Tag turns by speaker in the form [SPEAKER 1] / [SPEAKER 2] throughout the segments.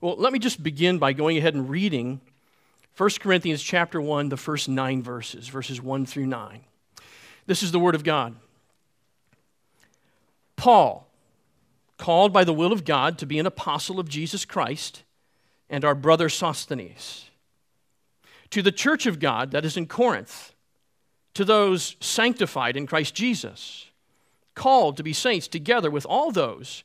[SPEAKER 1] Well, let me just begin by going ahead and reading 1 Corinthians chapter 1, the first nine verses, verses 1 through 9. This is the Word of God. Paul, called by the will of God to be an apostle of Jesus Christ, and our brother Sosthenes, to the church of God that is in Corinth, to those sanctified in Christ Jesus, called to be saints together with all those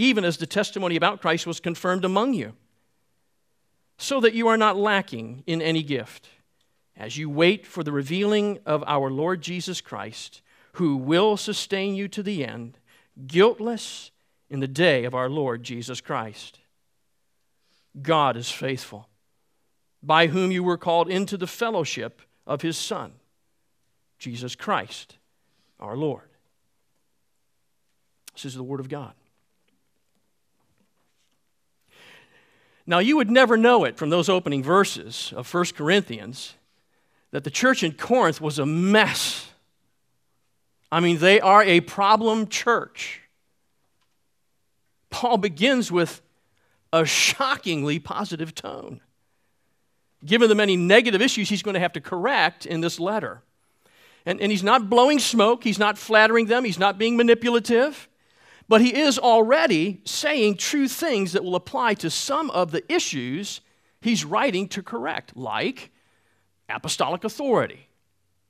[SPEAKER 1] even as the testimony about Christ was confirmed among you, so that you are not lacking in any gift, as you wait for the revealing of our Lord Jesus Christ, who will sustain you to the end, guiltless in the day of our Lord Jesus Christ. God is faithful, by whom you were called into the fellowship of his Son, Jesus Christ, our Lord. This is the Word of God. Now, you would never know it from those opening verses of 1 Corinthians that the church in Corinth was a mess. I mean, they are a problem church. Paul begins with a shockingly positive tone, given the many negative issues he's going to have to correct in this letter. And, and he's not blowing smoke, he's not flattering them, he's not being manipulative, but he is already saying true things that will apply to some of the issues he's writing to correct, like apostolic authority,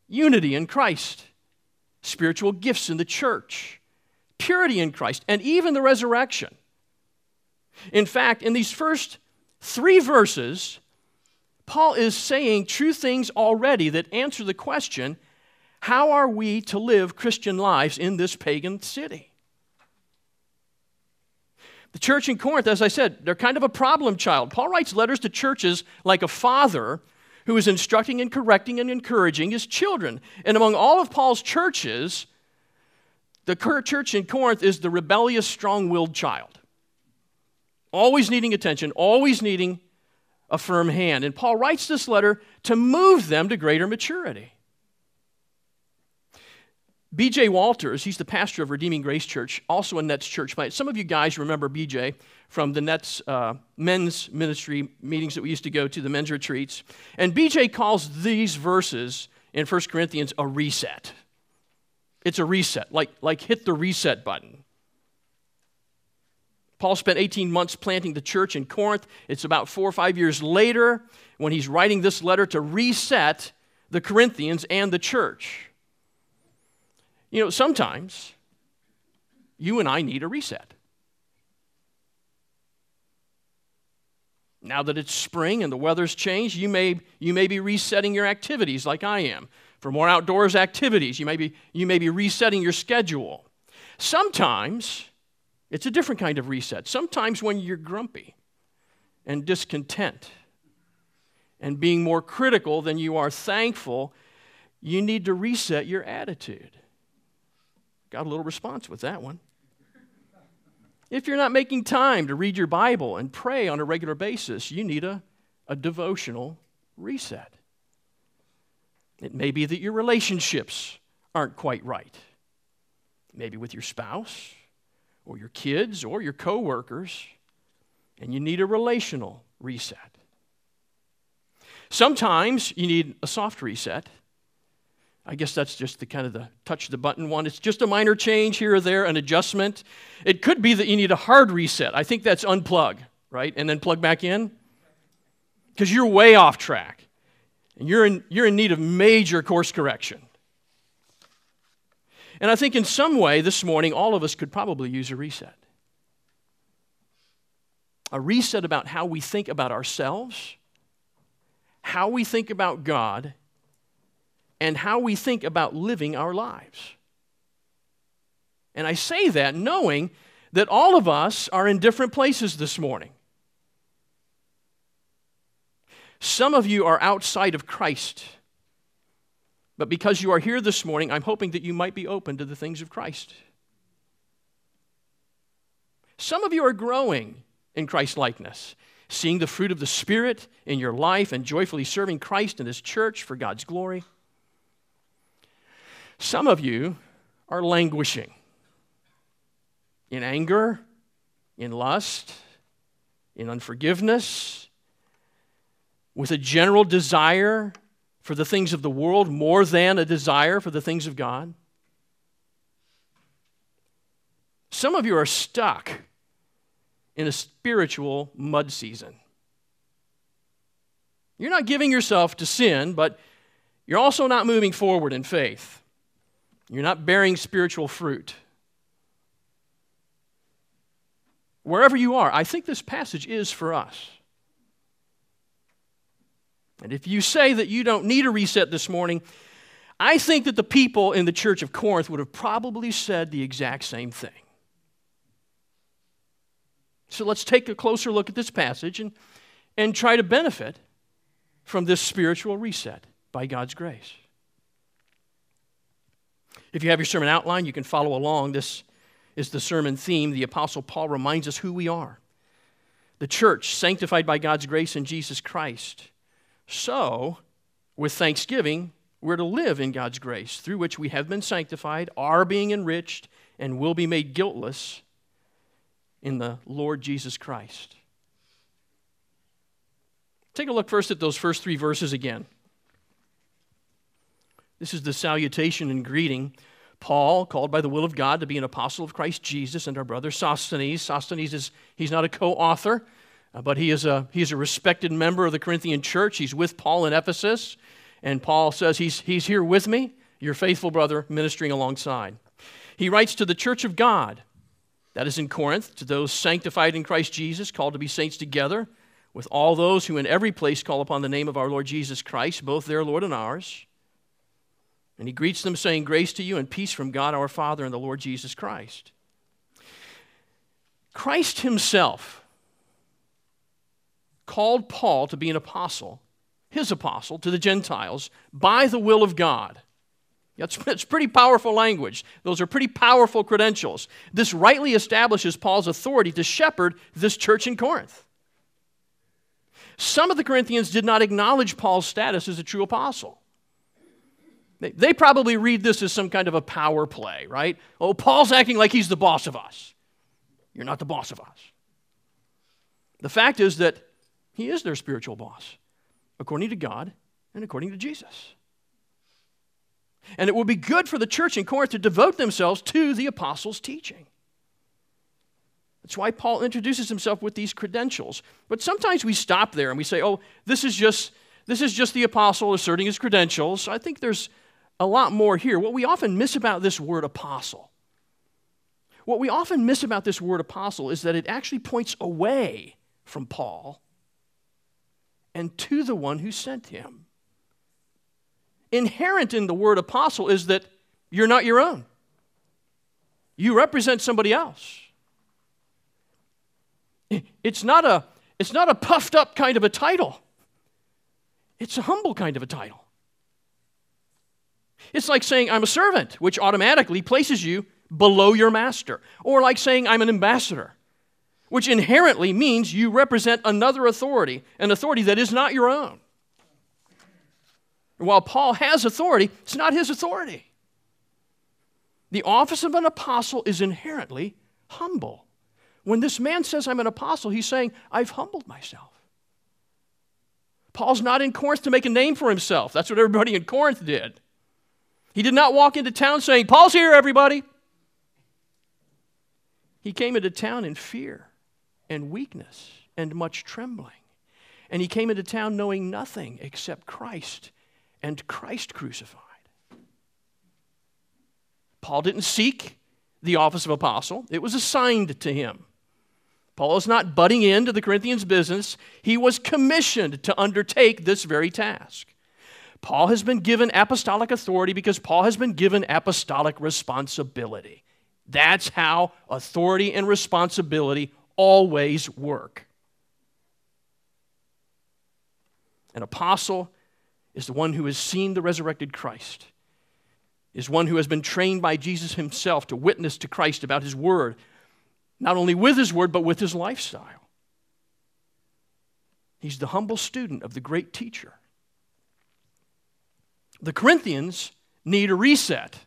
[SPEAKER 1] unity in Christ, spiritual gifts in the church purity in Christ, and even the resurrection. In fact, in these first three verses, Paul is saying true things already that answer the question how are we to live Christian lives in this pagan city? The church in Corinth, as I said, they're kind of a problem child. Paul writes letters to churches like a father who is instructing and correcting and encouraging his children. And among all of Paul's churches, the church in Corinth is the rebellious, strong willed child, always needing attention, always needing a firm hand. And Paul writes this letter to move them to greater maturity. BJ Walters, he's the pastor of Redeeming Grace Church, also a Nets church plant. Some of you guys remember BJ from the Nets uh, men's ministry meetings that we used to go to, the men's retreats. And BJ calls these verses in 1 Corinthians a reset. It's a reset, like, like hit the reset button. Paul spent 18 months planting the church in Corinth. It's about four or five years later when he's writing this letter to reset the Corinthians and the church. You know, sometimes you and I need a reset. Now that it's spring and the weather's changed, you may, you may be resetting your activities like I am for more outdoors activities. You may be, you may be resetting your schedule. Sometimes it's a different kind of reset. Sometimes when you're grumpy and discontent and being more critical than you are thankful, you need to reset your attitude. Got a little response with that one. If you're not making time to read your Bible and pray on a regular basis, you need a, a devotional reset. It may be that your relationships aren't quite right. Maybe with your spouse or your kids or your coworkers, and you need a relational reset. Sometimes you need a soft reset. I guess that's just the kind of the touch the button one. It's just a minor change here or there, an adjustment. It could be that you need a hard reset. I think that's unplug, right? And then plug back in. Because you're way off track and you're in, you're in need of major course correction. And I think in some way this morning, all of us could probably use a reset. A reset about how we think about ourselves, how we think about God, and how we think about living our lives. And I say that knowing that all of us are in different places this morning. Some of you are outside of Christ. But because you are here this morning, I'm hoping that you might be open to the things of Christ. Some of you are growing in Christ likeness, seeing the fruit of the Spirit in your life and joyfully serving Christ and His church for God's glory. Some of you are languishing in anger, in lust, in unforgiveness, with a general desire for the things of the world more than a desire for the things of God. Some of you are stuck in a spiritual mud season. You're not giving yourself to sin, but you're also not moving forward in faith. You're not bearing spiritual fruit. Wherever you are, I think this passage is for us. And if you say that you don't need a reset this morning, I think that the people in the church of Corinth would have probably said the exact same thing. So let's take a closer look at this passage and, and try to benefit from this spiritual reset by God's grace. If you have your sermon outline, you can follow along. This is the sermon theme. The Apostle Paul reminds us who we are the church, sanctified by God's grace in Jesus Christ. So, with thanksgiving, we're to live in God's grace, through which we have been sanctified, are being enriched, and will be made guiltless in the Lord Jesus Christ. Take a look first at those first three verses again. This is the salutation and greeting. Paul, called by the will of God to be an apostle of Christ Jesus, and our brother Sosthenes. Sosthenes is he's not a co-author, uh, but he is a he's a respected member of the Corinthian church. He's with Paul in Ephesus, and Paul says he's he's here with me, your faithful brother, ministering alongside. He writes to the church of God that is in Corinth, to those sanctified in Christ Jesus, called to be saints together, with all those who in every place call upon the name of our Lord Jesus Christ, both their Lord and ours. And he greets them, saying, Grace to you and peace from God our Father and the Lord Jesus Christ. Christ himself called Paul to be an apostle, his apostle, to the Gentiles by the will of God. That's, that's pretty powerful language. Those are pretty powerful credentials. This rightly establishes Paul's authority to shepherd this church in Corinth. Some of the Corinthians did not acknowledge Paul's status as a true apostle. They, probably read this as some kind of a power play, right? Oh, Paul's acting like he's the boss of us. You're not the boss of us. The fact is that he is their spiritual boss, according to God and according to Jesus. And it will be good for the church in Corinth to devote themselves to the apostles' teaching. That's why Paul introduces himself with these credentials. But sometimes we stop there and we say, oh, this is just, this is just the apostle asserting his credentials. I think there's a lot more here. What we often miss about this word apostle, what we often miss about this word apostle is that it actually points away from Paul and to the one who sent him inherent in the word apostle is that you're not your own, you represent somebody else. It's not a, it's not a puffed up kind of a title, it's a humble kind of a title. It's like saying, I'm a servant, which automatically places you below your master. Or like saying, I'm an ambassador, which inherently means you represent another authority, an authority that is not your own. And while Paul has authority, it's not his authority. The office of an apostle is inherently humble. When this man says, I'm an apostle, he's saying, I've humbled myself. Paul's not in Corinth to make a name for himself. That's what everybody in Corinth did. He did not walk into town saying, Paul's here, everybody. He came into town in fear and weakness and much trembling. And he came into town knowing nothing except Christ and Christ crucified. Paul didn't seek the office of apostle, it was assigned to him. Paul is not butting into the Corinthians' business, he was commissioned to undertake this very task. Paul has been given apostolic authority because Paul has been given apostolic responsibility. That's how authority and responsibility always work. An apostle is the one who has seen the resurrected Christ, is one who has been trained by Jesus himself to witness to Christ about his word, not only with his word, but with his lifestyle. He's the humble student of the great teacher. The Corinthians need a reset.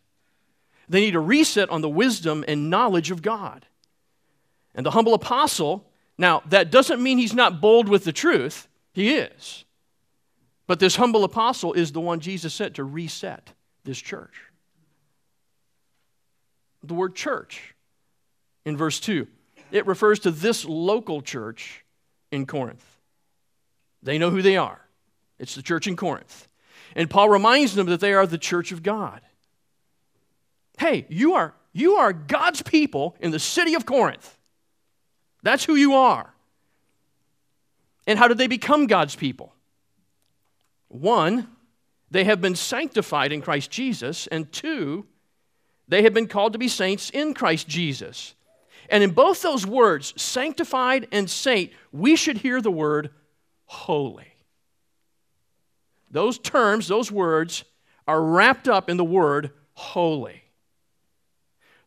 [SPEAKER 1] They need a reset on the wisdom and knowledge of God. And the humble apostle, now, that doesn't mean he's not bold with the truth, he is. But this humble apostle is the one Jesus sent to reset this church. The word church in verse 2, it refers to this local church in Corinth. They know who they are. It's the church in Corinth. And Paul reminds them that they are the church of God. Hey, you are, you are God's people in the city of Corinth. That's who you are. And how did they become God's people? One, they have been sanctified in Christ Jesus, and two, they have been called to be saints in Christ Jesus. And in both those words, sanctified and saint, we should hear the word holy. Those terms, those words, are wrapped up in the word holy.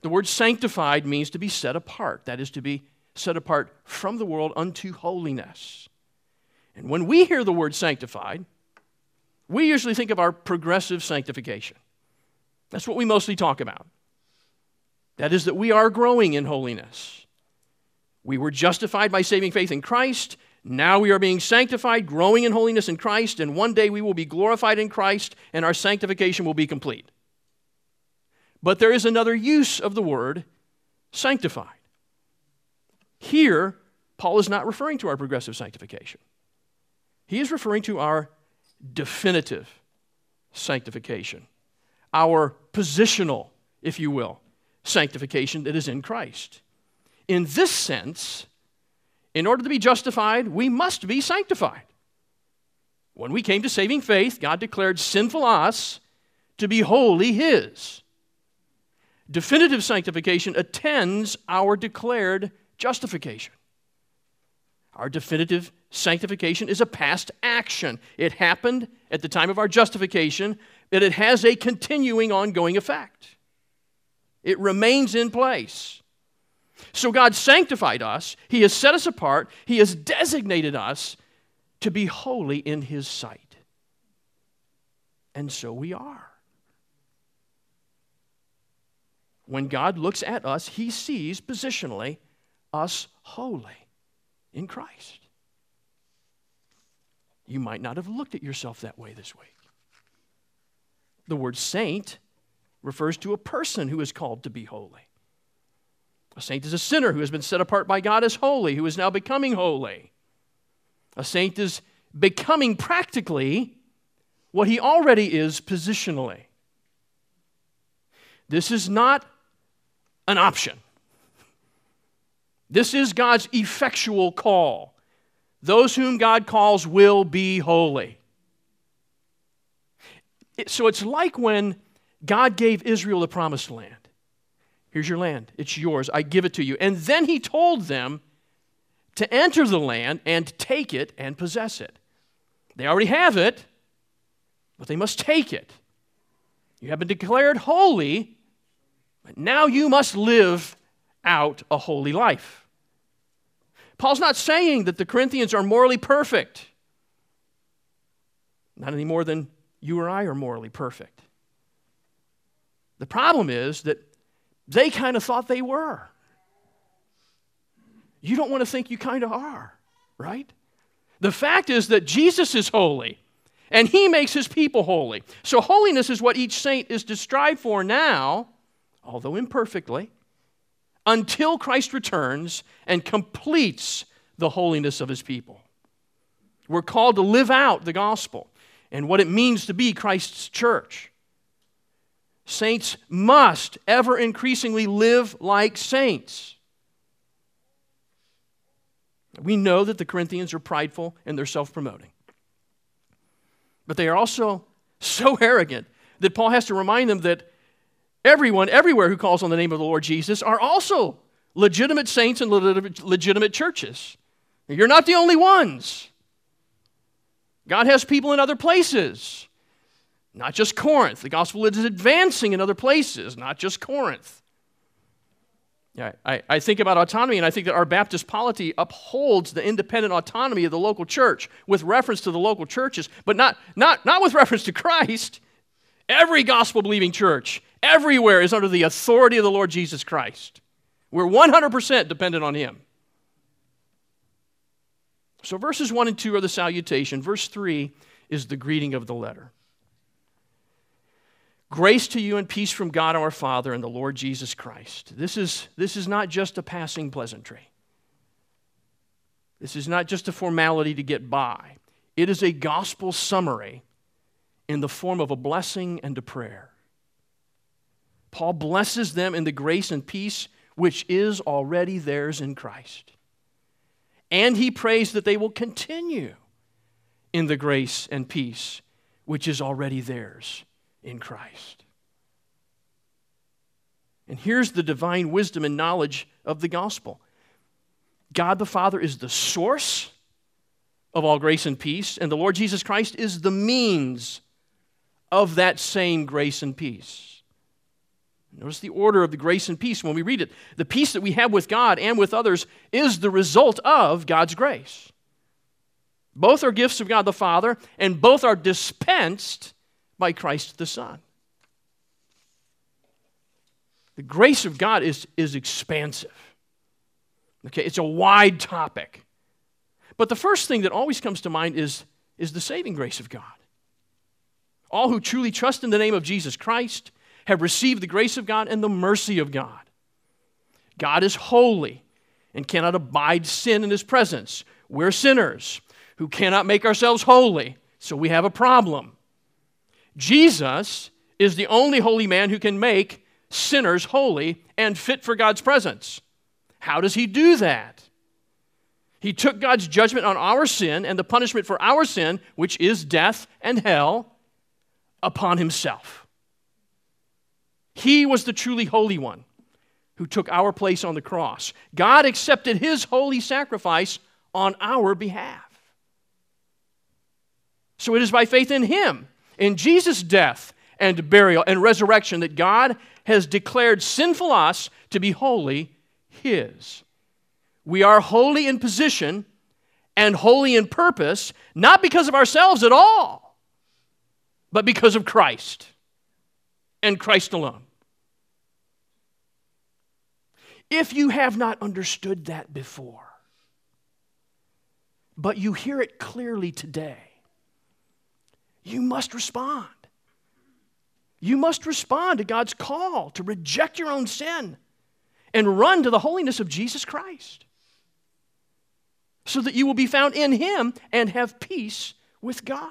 [SPEAKER 1] The word sanctified means to be set apart, that is, to be set apart from the world unto holiness. And when we hear the word sanctified, we usually think of our progressive sanctification. That's what we mostly talk about. That is, that we are growing in holiness. We were justified by saving faith in Christ. Now we are being sanctified, growing in holiness in Christ, and one day we will be glorified in Christ and our sanctification will be complete. But there is another use of the word sanctified. Here, Paul is not referring to our progressive sanctification, he is referring to our definitive sanctification, our positional, if you will, sanctification that is in Christ. In this sense, in order to be justified, we must be sanctified. When we came to saving faith, God declared sinful us to be wholly His. Definitive sanctification attends our declared justification. Our definitive sanctification is a past action. It happened at the time of our justification, but it has a continuing, ongoing effect. It remains in place. So God sanctified us, He has set us apart, He has designated us to be holy in His sight. And so we are. When God looks at us, He sees positionally us holy in Christ. You might not have looked at yourself that way this week. The word saint refers to a person who is called to be holy. A saint is a sinner who has been set apart by God as holy, who is now becoming holy. A saint is becoming practically what he already is positionally. This is not an option. This is God's effectual call. Those whom God calls will be holy. So it's like when God gave Israel the promised land. Here's your land, it's yours, I give it to you. And then he told them to enter the land and take it and possess it. They already have it, but they must take it. You have been declared holy, but now you must live out a holy life. Paul's not saying that the Corinthians are morally perfect, not any more than you or I are morally perfect. The problem is that they kind of thought they were. You don't want to think you kind of are, right? The fact is that Jesus is holy and he makes his people holy. So, holiness is what each saint is to strive for now, although imperfectly until Christ returns and completes the holiness of his people. We're called to live out the gospel and what it means to be Christ's church. Saints must ever increasingly live like saints. We know that the Corinthians are prideful and they're self promoting. But they are also so arrogant that Paul has to remind them that Everyone, everywhere who calls on the name of the Lord Jesus are also legitimate saints and legitimate churches. You're not the only ones. God has people in other places, not just Corinth. The gospel is advancing in other places, not just Corinth. Yeah, I, I think about autonomy, and I think that our Baptist polity upholds the independent autonomy of the local church with reference to the local churches, but not, not, not with reference to Christ. Every gospel believing church, everywhere, is under the authority of the Lord Jesus Christ. We're 100% dependent on Him. So, verses 1 and 2 are the salutation. Verse 3 is the greeting of the letter. Grace to you and peace from God our Father and the Lord Jesus Christ. This is, this is not just a passing pleasantry. This is not just a formality to get by. It is a gospel summary in the form of a blessing and a prayer. Paul blesses them in the grace and peace which is already theirs in Christ. And he prays that they will continue in the grace and peace which is already theirs in Christ. And here's the divine wisdom and knowledge of the gospel God the Father is the source of all grace and peace, and the Lord Jesus Christ is the means of that same grace and peace. Notice the order of the grace and peace when we read it. The peace that we have with God and with others is the result of God's grace. Both are gifts of God the Father, and both are dispensed by Christ the Son. The grace of God is, is expansive. Okay, it's a wide topic. But the first thing that always comes to mind is, is the saving grace of God. All who truly trust in the name of Jesus Christ have received the grace of God and the mercy of God. God is holy and cannot abide sin in his presence. We're sinners who cannot make ourselves holy, so we have a problem. Jesus is the only holy man who can make sinners holy and fit for God's presence. How does he do that? He took God's judgment on our sin and the punishment for our sin, which is death and hell, upon himself. He was the truly holy one who took our place on the cross. God accepted his holy sacrifice on our behalf. So it is by faith in him, in Jesus' death and burial and resurrection, that God has declared sinful us to be wholly his. We are holy in position and holy in purpose, not because of ourselves at all, but because of Christ and Christ alone. If you have not understood that before, but you hear it clearly today, you must respond. You must respond to God's call to reject your own sin and run to the holiness of Jesus Christ so that you will be found in Him and have peace with God.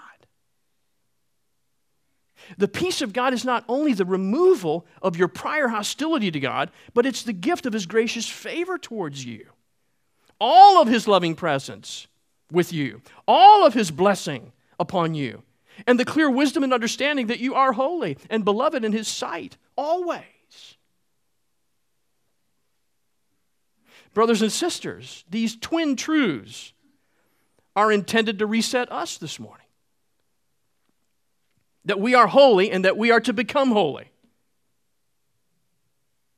[SPEAKER 1] The peace of God is not only the removal of your prior hostility to God, but it's the gift of His gracious favor towards you. All of His loving presence with you, all of His blessing upon you, and the clear wisdom and understanding that you are holy and beloved in His sight, always. Brothers and sisters, these twin truths are intended to reset us this morning that we are holy and that we are to become holy.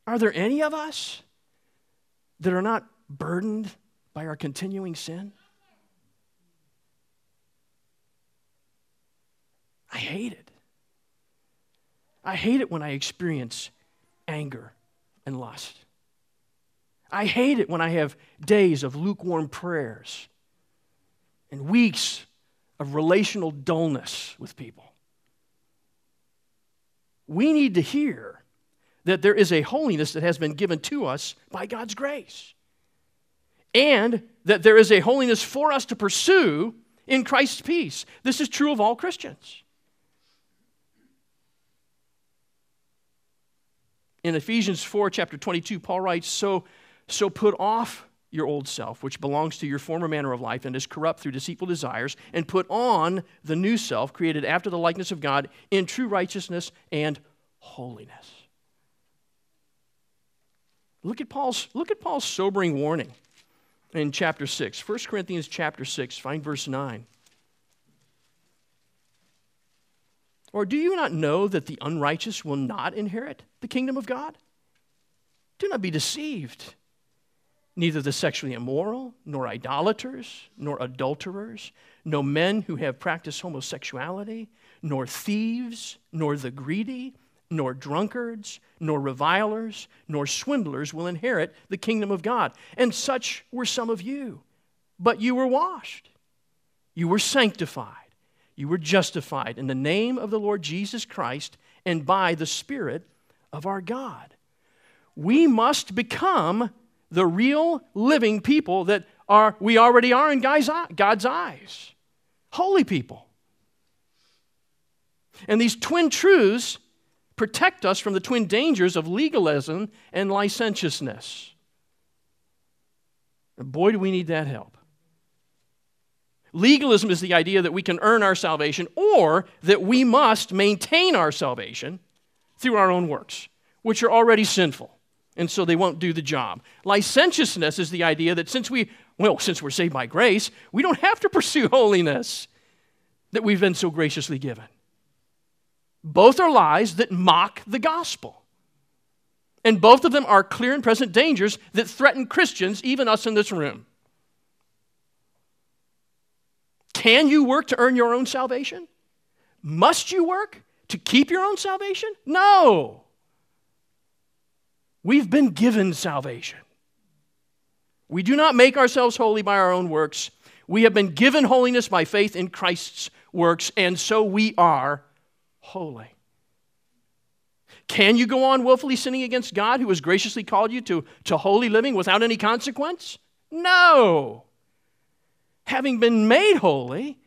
[SPEAKER 1] Are there any of us that are not burdened by our continuing sin? I hate it. I hate it when I experience anger and lust. I hate it when I have days of lukewarm prayers and weeks of relational dullness with people we need to hear that there is a holiness that has been given to us by God's grace. And that there is a holiness for us to pursue in Christ's peace. This is true of all Christians. In Ephesians 4, chapter 22, Paul writes, So, so put off your old self, which belongs to your former manner of life and is corrupt through deceitful desires, and put on the new self, created after the likeness of God, in true righteousness and holiness. Look at Paul's, look at Paul's sobering warning in chapter 6. 1 Corinthians chapter 6, find verse 9. Or do you not know that the unrighteous will not inherit the kingdom of God? Do not be deceived. Neither the sexually immoral, nor idolaters, nor adulterers, no men who have practiced homosexuality, nor thieves, nor the greedy, nor drunkards, nor revilers, nor swindlers will inherit the kingdom of God. And such were some of you. But you were washed, you were sanctified, you were justified in the name of the Lord Jesus Christ and by the Spirit of our God. We must become the real living people that are we already are in God's eyes. Holy people. And these twin truths protect us from the twin dangers of legalism and licentiousness. And boy, do we need that help. Legalism is the idea that we can earn our salvation or that we must maintain our salvation through our own works, which are already sinful, and so they won't do the job. Licentiousness is the idea that since we, well, since we're saved by grace, we don't have to pursue holiness that we've been so graciously given. Both are lies that mock the gospel. And both of them are clear and present dangers that threaten Christians, even us in this room. Can you work to earn your own salvation? Must you work to keep your own salvation? No. We've been given salvation. We do not make ourselves holy by our own works. We have been given holiness by faith in Christ's works, and so we are holy. Can you go on willfully sinning against God who has graciously called you to, to holy living without any consequence? No. Having been made holy,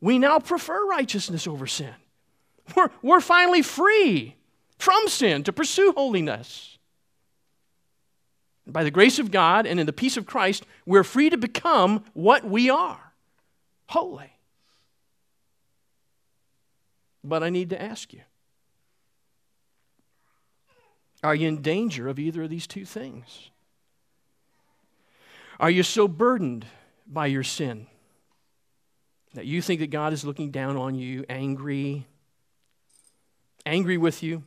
[SPEAKER 1] we now prefer righteousness over sin. We're, we're finally free from sin to pursue holiness. By the grace of God and in the peace of Christ, we're free to become what we are holy. But I need to ask you are you in danger of either of these two things? Are you so burdened by your sin that you think that God is looking down on you, angry, angry with you,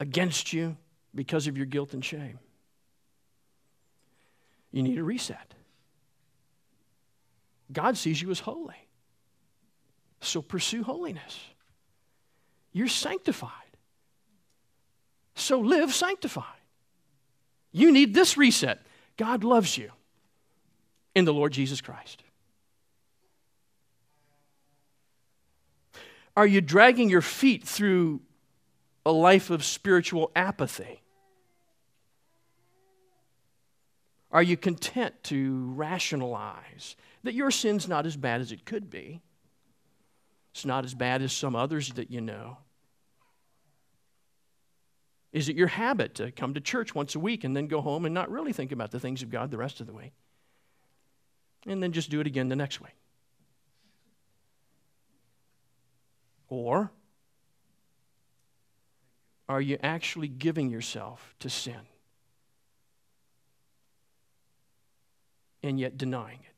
[SPEAKER 1] against you because of your guilt and shame? You need a reset. God sees you as holy. So pursue holiness. You're sanctified. So live sanctified. You need this reset. God loves you in the Lord Jesus Christ. Are you dragging your feet through a life of spiritual apathy? Are you content to rationalize that your sin's not as bad as it could be? It's not as bad as some others that you know. Is it your habit to come to church once a week and then go home and not really think about the things of God the rest of the week? And then just do it again the next week. Or are you actually giving yourself to sin and yet denying it?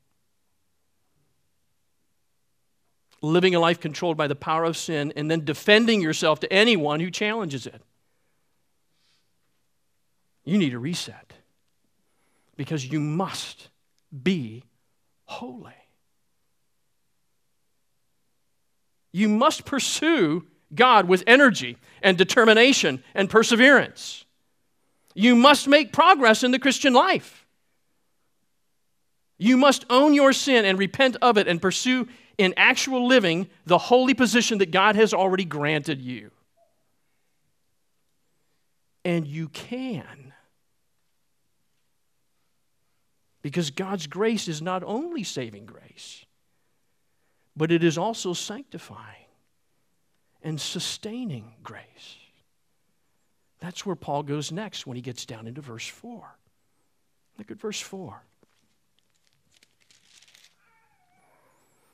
[SPEAKER 1] Living a life controlled by the power of sin and then defending yourself to anyone who challenges it. You need a reset because you must be holy. You must pursue God with energy and determination and perseverance. You must make progress in the Christian life. You must own your sin and repent of it and pursue in actual living the holy position that God has already granted you. And you can Because God's grace is not only saving grace, but it is also sanctifying and sustaining grace. That's where Paul goes next when he gets down into verse 4. Look at verse 4.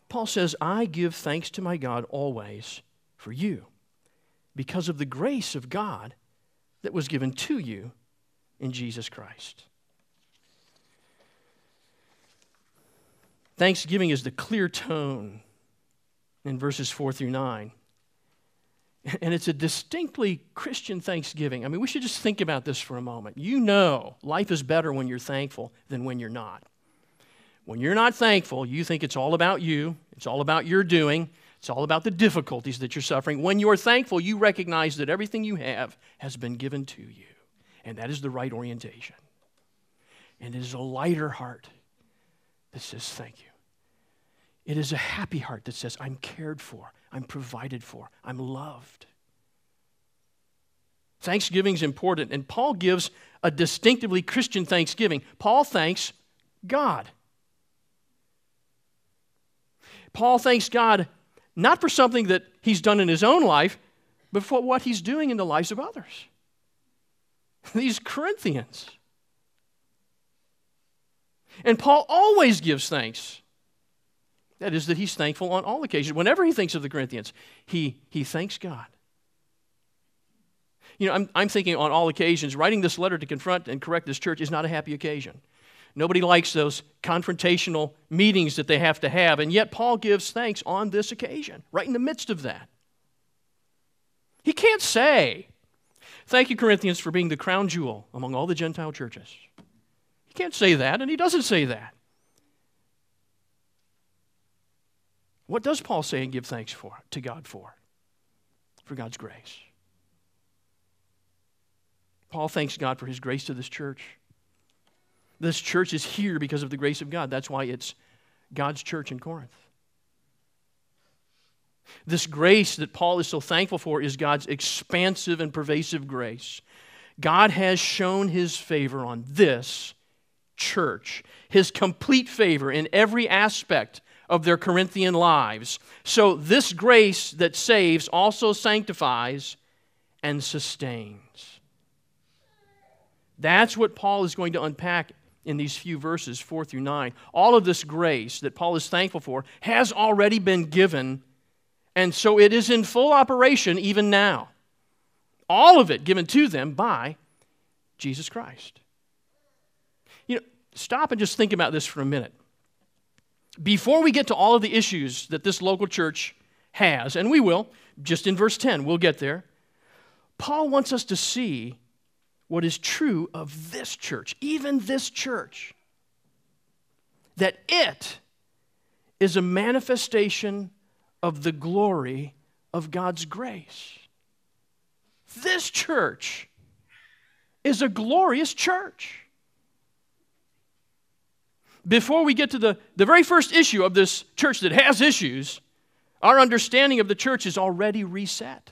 [SPEAKER 1] Paul says, I give thanks to my God always for you because of the grace of God that was given to you in Jesus Christ. Thanksgiving is the clear tone in verses 4 through 9. And it's a distinctly Christian thanksgiving. I mean, we should just think about this for a moment. You know, life is better when you're thankful than when you're not. When you're not thankful, you think it's all about you, it's all about your doing, it's all about the difficulties that you're suffering. When you're thankful, you recognize that everything you have has been given to you. And that is the right orientation. And it is a lighter heart that says, Thank you. It is a happy heart that says, I'm cared for, I'm provided for, I'm loved. Thanksgiving is important, and Paul gives a distinctively Christian thanksgiving. Paul thanks God. Paul thanks God not for something that he's done in his own life, but for what he's doing in the lives of others. These Corinthians. And Paul always gives thanks. That is, that he's thankful on all occasions. Whenever he thinks of the Corinthians, he, he thanks God. You know, I'm, I'm thinking on all occasions, writing this letter to confront and correct this church is not a happy occasion. Nobody likes those confrontational meetings that they have to have, and yet Paul gives thanks on this occasion, right in the midst of that. He can't say, Thank you, Corinthians, for being the crown jewel among all the Gentile churches. He can't say that, and he doesn't say that. What does Paul say and give thanks for to God for? For God's grace. Paul thanks God for his grace to this church. This church is here because of the grace of God. That's why it's God's church in Corinth. This grace that Paul is so thankful for is God's expansive and pervasive grace. God has shown his favor on this church, his complete favor in every aspect of their Corinthian lives. So, this grace that saves also sanctifies and sustains. That's what Paul is going to unpack in these few verses, 4 through 9. All of this grace that Paul is thankful for has already been given, and so it is in full operation even now. All of it given to them by Jesus Christ. You know, stop and just think about this for a minute. Before we get to all of the issues that this local church has, and we will, just in verse 10, we'll get there, Paul wants us to see what is true of this church, even this church, that it is a manifestation of the glory of God's grace. This church is a glorious church. Before we get to the, the very first issue of this church that has issues, our understanding of the church is already reset,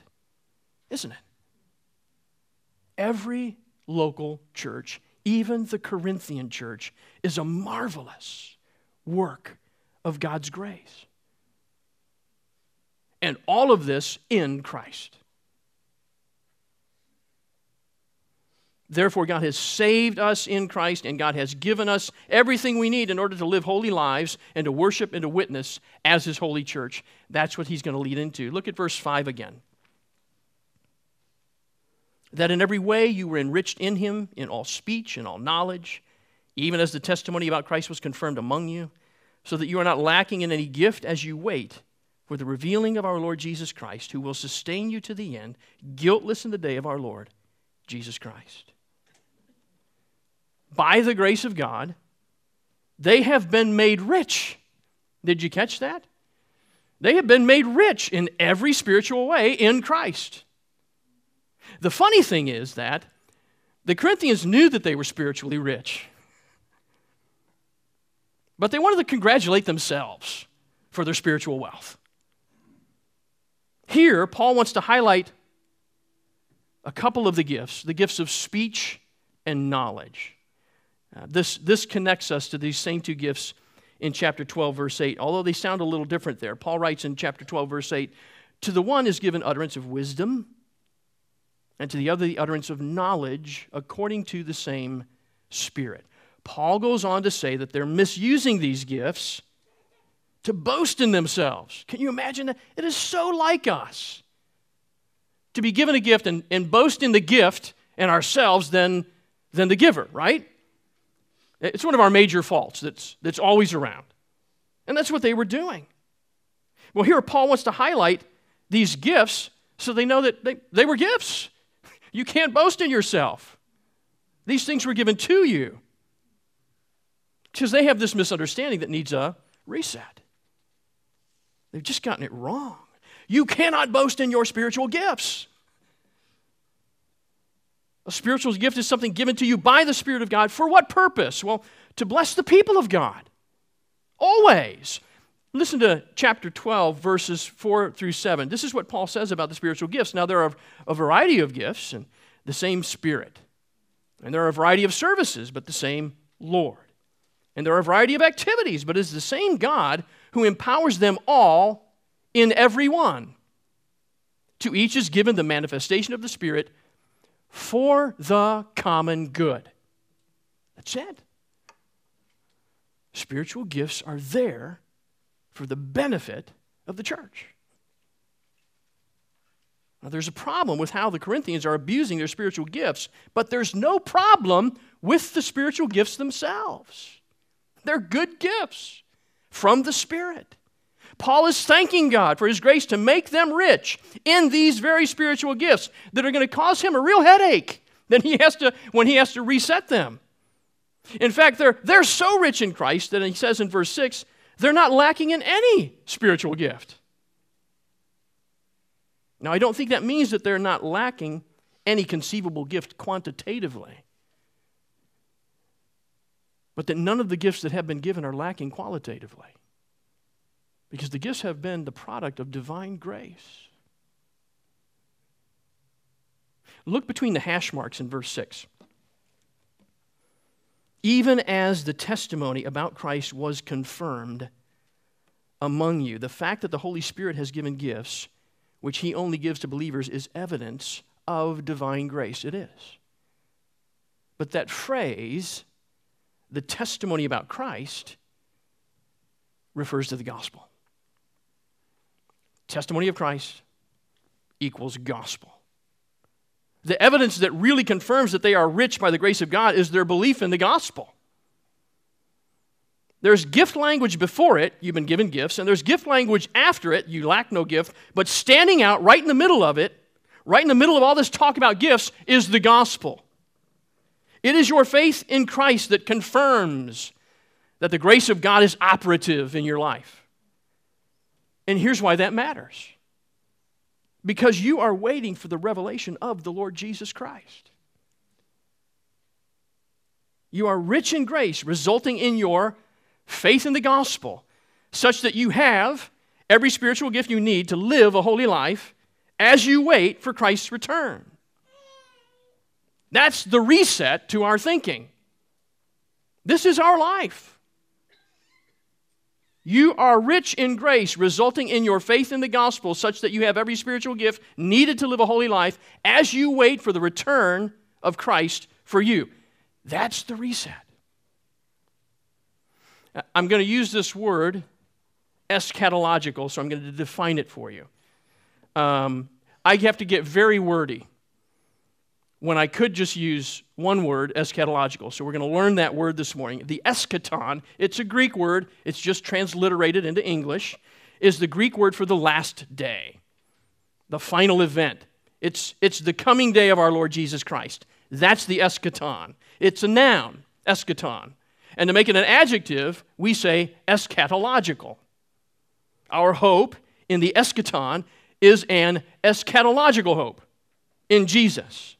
[SPEAKER 1] isn't it? Every local church, even the Corinthian church, is a marvelous work of God's grace. And all of this in Christ. Therefore, God has saved us in Christ, and God has given us everything we need in order to live holy lives and to worship and to witness as His holy church. That's what He's going to lead into. Look at verse 5 again that in every way you were enriched in him, in all speech and all knowledge, even as the testimony about Christ was confirmed among you, so that you are not lacking in any gift as you wait for the revealing of our Lord Jesus Christ, who will sustain you to the end, guiltless in the day of our Lord Jesus Christ. By the grace of God, they have been made rich. Did you catch that? They have been made rich in every spiritual way in Christ. The funny thing is that the Corinthians knew that they were spiritually rich, but they wanted to congratulate themselves for their spiritual wealth. Here, Paul wants to highlight a couple of the gifts the gifts of speech and knowledge. Uh, this, this connects us to these same two gifts in chapter 12, verse 8, although they sound a little different there. Paul writes in chapter 12, verse 8 To the one is given utterance of wisdom and to the other the utterance of knowledge according to the same Spirit. Paul goes on to say that they're misusing these gifts to boast in themselves. Can you imagine that? It is so like us to be given a gift and, and boast in the gift and ourselves than, than the giver, right? It's one of our major faults that's, that's always around. And that's what they were doing. Well, here Paul wants to highlight these gifts So they know that they, they were gifts. You can't boast in yourself. These things were given to you. Because they have this misunderstanding that needs a reset. They've just gotten it wrong. You cannot boast in your spiritual gifts. A spiritual gift is something given to you by the Spirit of God. For what purpose? Well, to bless the people of God. Always. Listen to chapter 12, verses 4 through 7. This is what Paul says about the spiritual gifts. Now, there are a variety of gifts and the same Spirit. And there are a variety of services, but the same Lord. And there are a variety of activities, but it's the same God who empowers them all in every one. To each is given the manifestation of the Spirit for the common good. That's it. Spiritual gifts are there for the benefit of the church. Now, there's a problem with how the Corinthians are abusing their spiritual gifts, but there's no problem with the spiritual gifts themselves. They're good gifts from the Spirit. Paul is thanking God for his grace to make them rich in these very spiritual gifts that are going to cause him a real headache then he has to, when he has to reset them. In fact, they're, they're so rich in Christ that he says in verse 6, they're not lacking in any spiritual gift. Now, I don't think that means that they're not lacking any conceivable gift quantitatively, but that none of the gifts that have been given are lacking qualitatively because the gifts have been the product of divine grace. Look between the hash marks in verse 6. Even as the testimony about Christ was confirmed among you, the fact that the Holy Spirit has given gifts, which he only gives to believers, is evidence of divine grace. It is. But that phrase, the testimony about Christ, refers to the gospel. Testimony of Christ equals gospel. The evidence that really confirms that they are rich by the grace of God is their belief in the gospel. There's gift language before it, you've been given gifts, and there's gift language after it, you lack no gift. But standing out right in the middle of it, right in the middle of all this talk about gifts, is the gospel. It is your faith in Christ that confirms that the grace of God is operative in your life. And here's why that matters because you are waiting for the revelation of the Lord Jesus Christ. You are rich in grace, resulting in your faith in the gospel, such that you have every spiritual gift you need to live a holy life as you wait for Christ's return. That's the reset to our thinking. This is our life. You are rich in grace, resulting in your faith in the gospel, such that you have every spiritual gift needed to live a holy life as you wait for the return of Christ for you. That's the reset. I'm going to use this word, eschatological, so I'm going to define it for you. Um, I have to get very wordy when I could just use one word, eschatological. So we're going to learn that word this morning. The eschaton, it's a Greek word, it's just transliterated into English, is the Greek word for the last day, the final event. It's, it's the coming day of our Lord Jesus Christ. That's the eschaton. It's a noun, eschaton. And to make it an adjective, we say eschatological. Our hope in the eschaton is an eschatological hope in Jesus.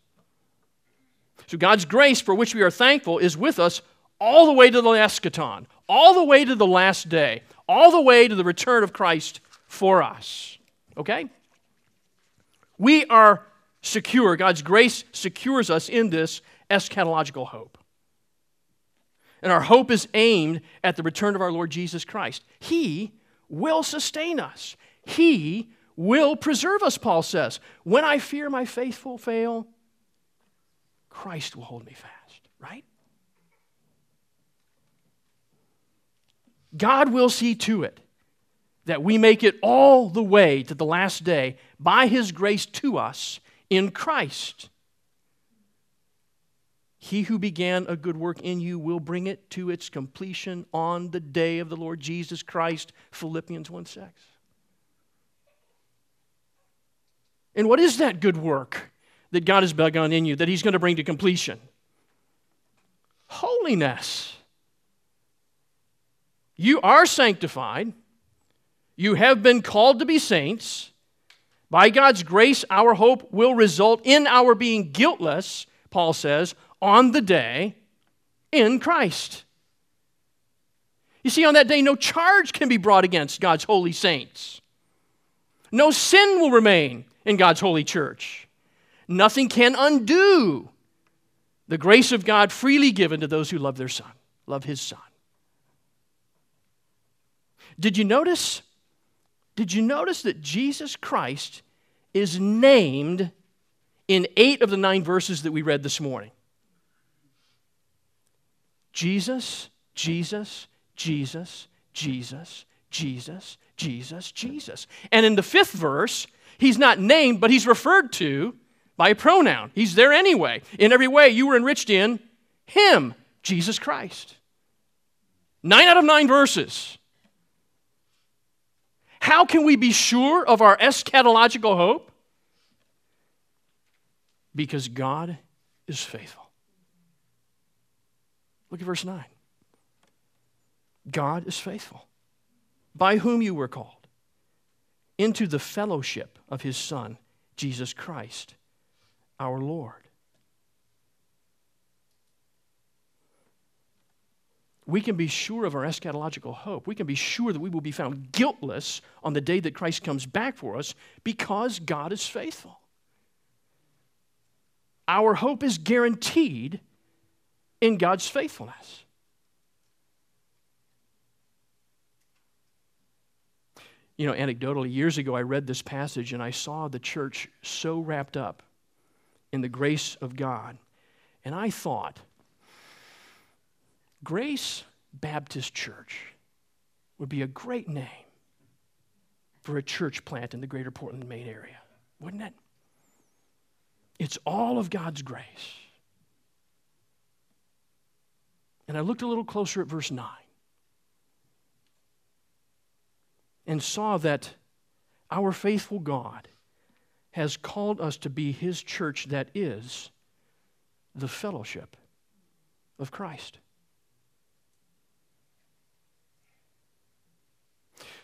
[SPEAKER 1] So God's grace, for which we are thankful, is with us all the way to the eschaton, all the way to the last day, all the way to the return of Christ for us. Okay? We are secure. God's grace secures us in this eschatological hope. And our hope is aimed at the return of our Lord Jesus Christ. He will sustain us. He will preserve us, Paul says. When I fear my faithful fail, Christ will hold me fast, right? God will see to it that we make it all the way to the last day by His grace to us in Christ. He who began a good work in you will bring it to its completion on the day of the Lord Jesus Christ. Philippians 1 6. And what is that good work that God has begun in you that He's going to bring to completion? Holiness. You are sanctified. You have been called to be saints. By God's grace, our hope will result in our being guiltless, Paul says, on the day in Christ. You see, on that day, no charge can be brought against God's holy saints. No sin will remain in God's holy church. Nothing can undo the grace of God freely given to those who love their Son, love His Son. Did you notice? Did you notice that Jesus Christ is named in eight of the nine verses that we read this morning? Jesus, Jesus, Jesus, Jesus, Jesus, Jesus, Jesus. And in the fifth verse, he's not named, but he's referred to by a pronoun. He's there anyway. In every way, you were enriched in him, Jesus Christ. Nine out of nine verses. How can we be sure of our eschatological hope? Because God is faithful. Look at verse 9. God is faithful, by whom you were called, into the fellowship of his Son, Jesus Christ, our Lord. we can be sure of our eschatological hope. We can be sure that we will be found guiltless on the day that Christ comes back for us because God is faithful. Our hope is guaranteed in God's faithfulness. You know, anecdotally, years ago, I read this passage and I saw the church so wrapped up in the grace of God. And I thought, Grace Baptist Church would be a great name for a church plant in the greater Portland, Maine area, wouldn't it? It's all of God's grace. And I looked a little closer at verse 9 and saw that our faithful God has called us to be his church that is the fellowship of Christ.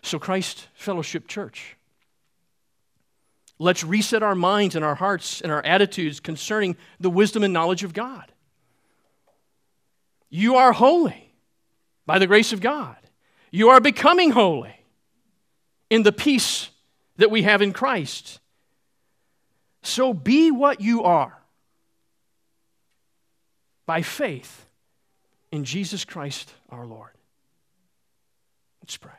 [SPEAKER 1] So, Christ Fellowship Church, let's reset our minds and our hearts and our attitudes concerning the wisdom and knowledge of God. You are holy by the grace of God. You are becoming holy in the peace that we have in Christ. So be what you are by faith in Jesus Christ our Lord. Let's pray.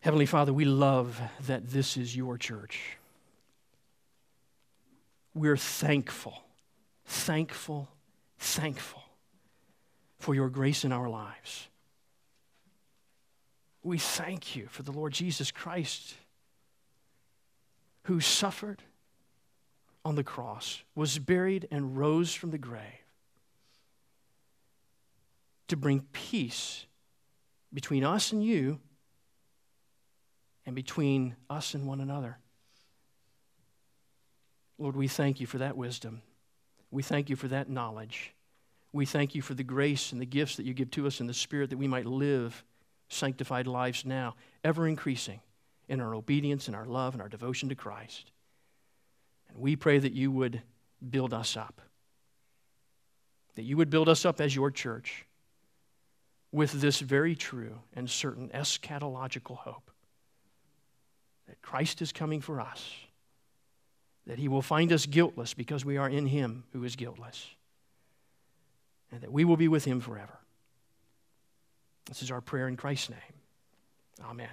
[SPEAKER 1] Heavenly Father, we love that this is your church. We're thankful, thankful, thankful for your grace in our lives. We thank you for the Lord Jesus Christ who suffered on the cross, was buried, and rose from the grave to bring peace between us and you and between us and one another. Lord, we thank you for that wisdom. We thank you for that knowledge. We thank you for the grace and the gifts that you give to us in the Spirit that we might live sanctified lives now, ever increasing in our obedience and our love and our devotion to Christ. And we pray that you would build us up, that you would build us up as your church with this very true and certain eschatological hope that Christ is coming for us, that he will find us guiltless because we are in him who is guiltless, and that we will be with him forever. This is our prayer in Christ's name. Amen.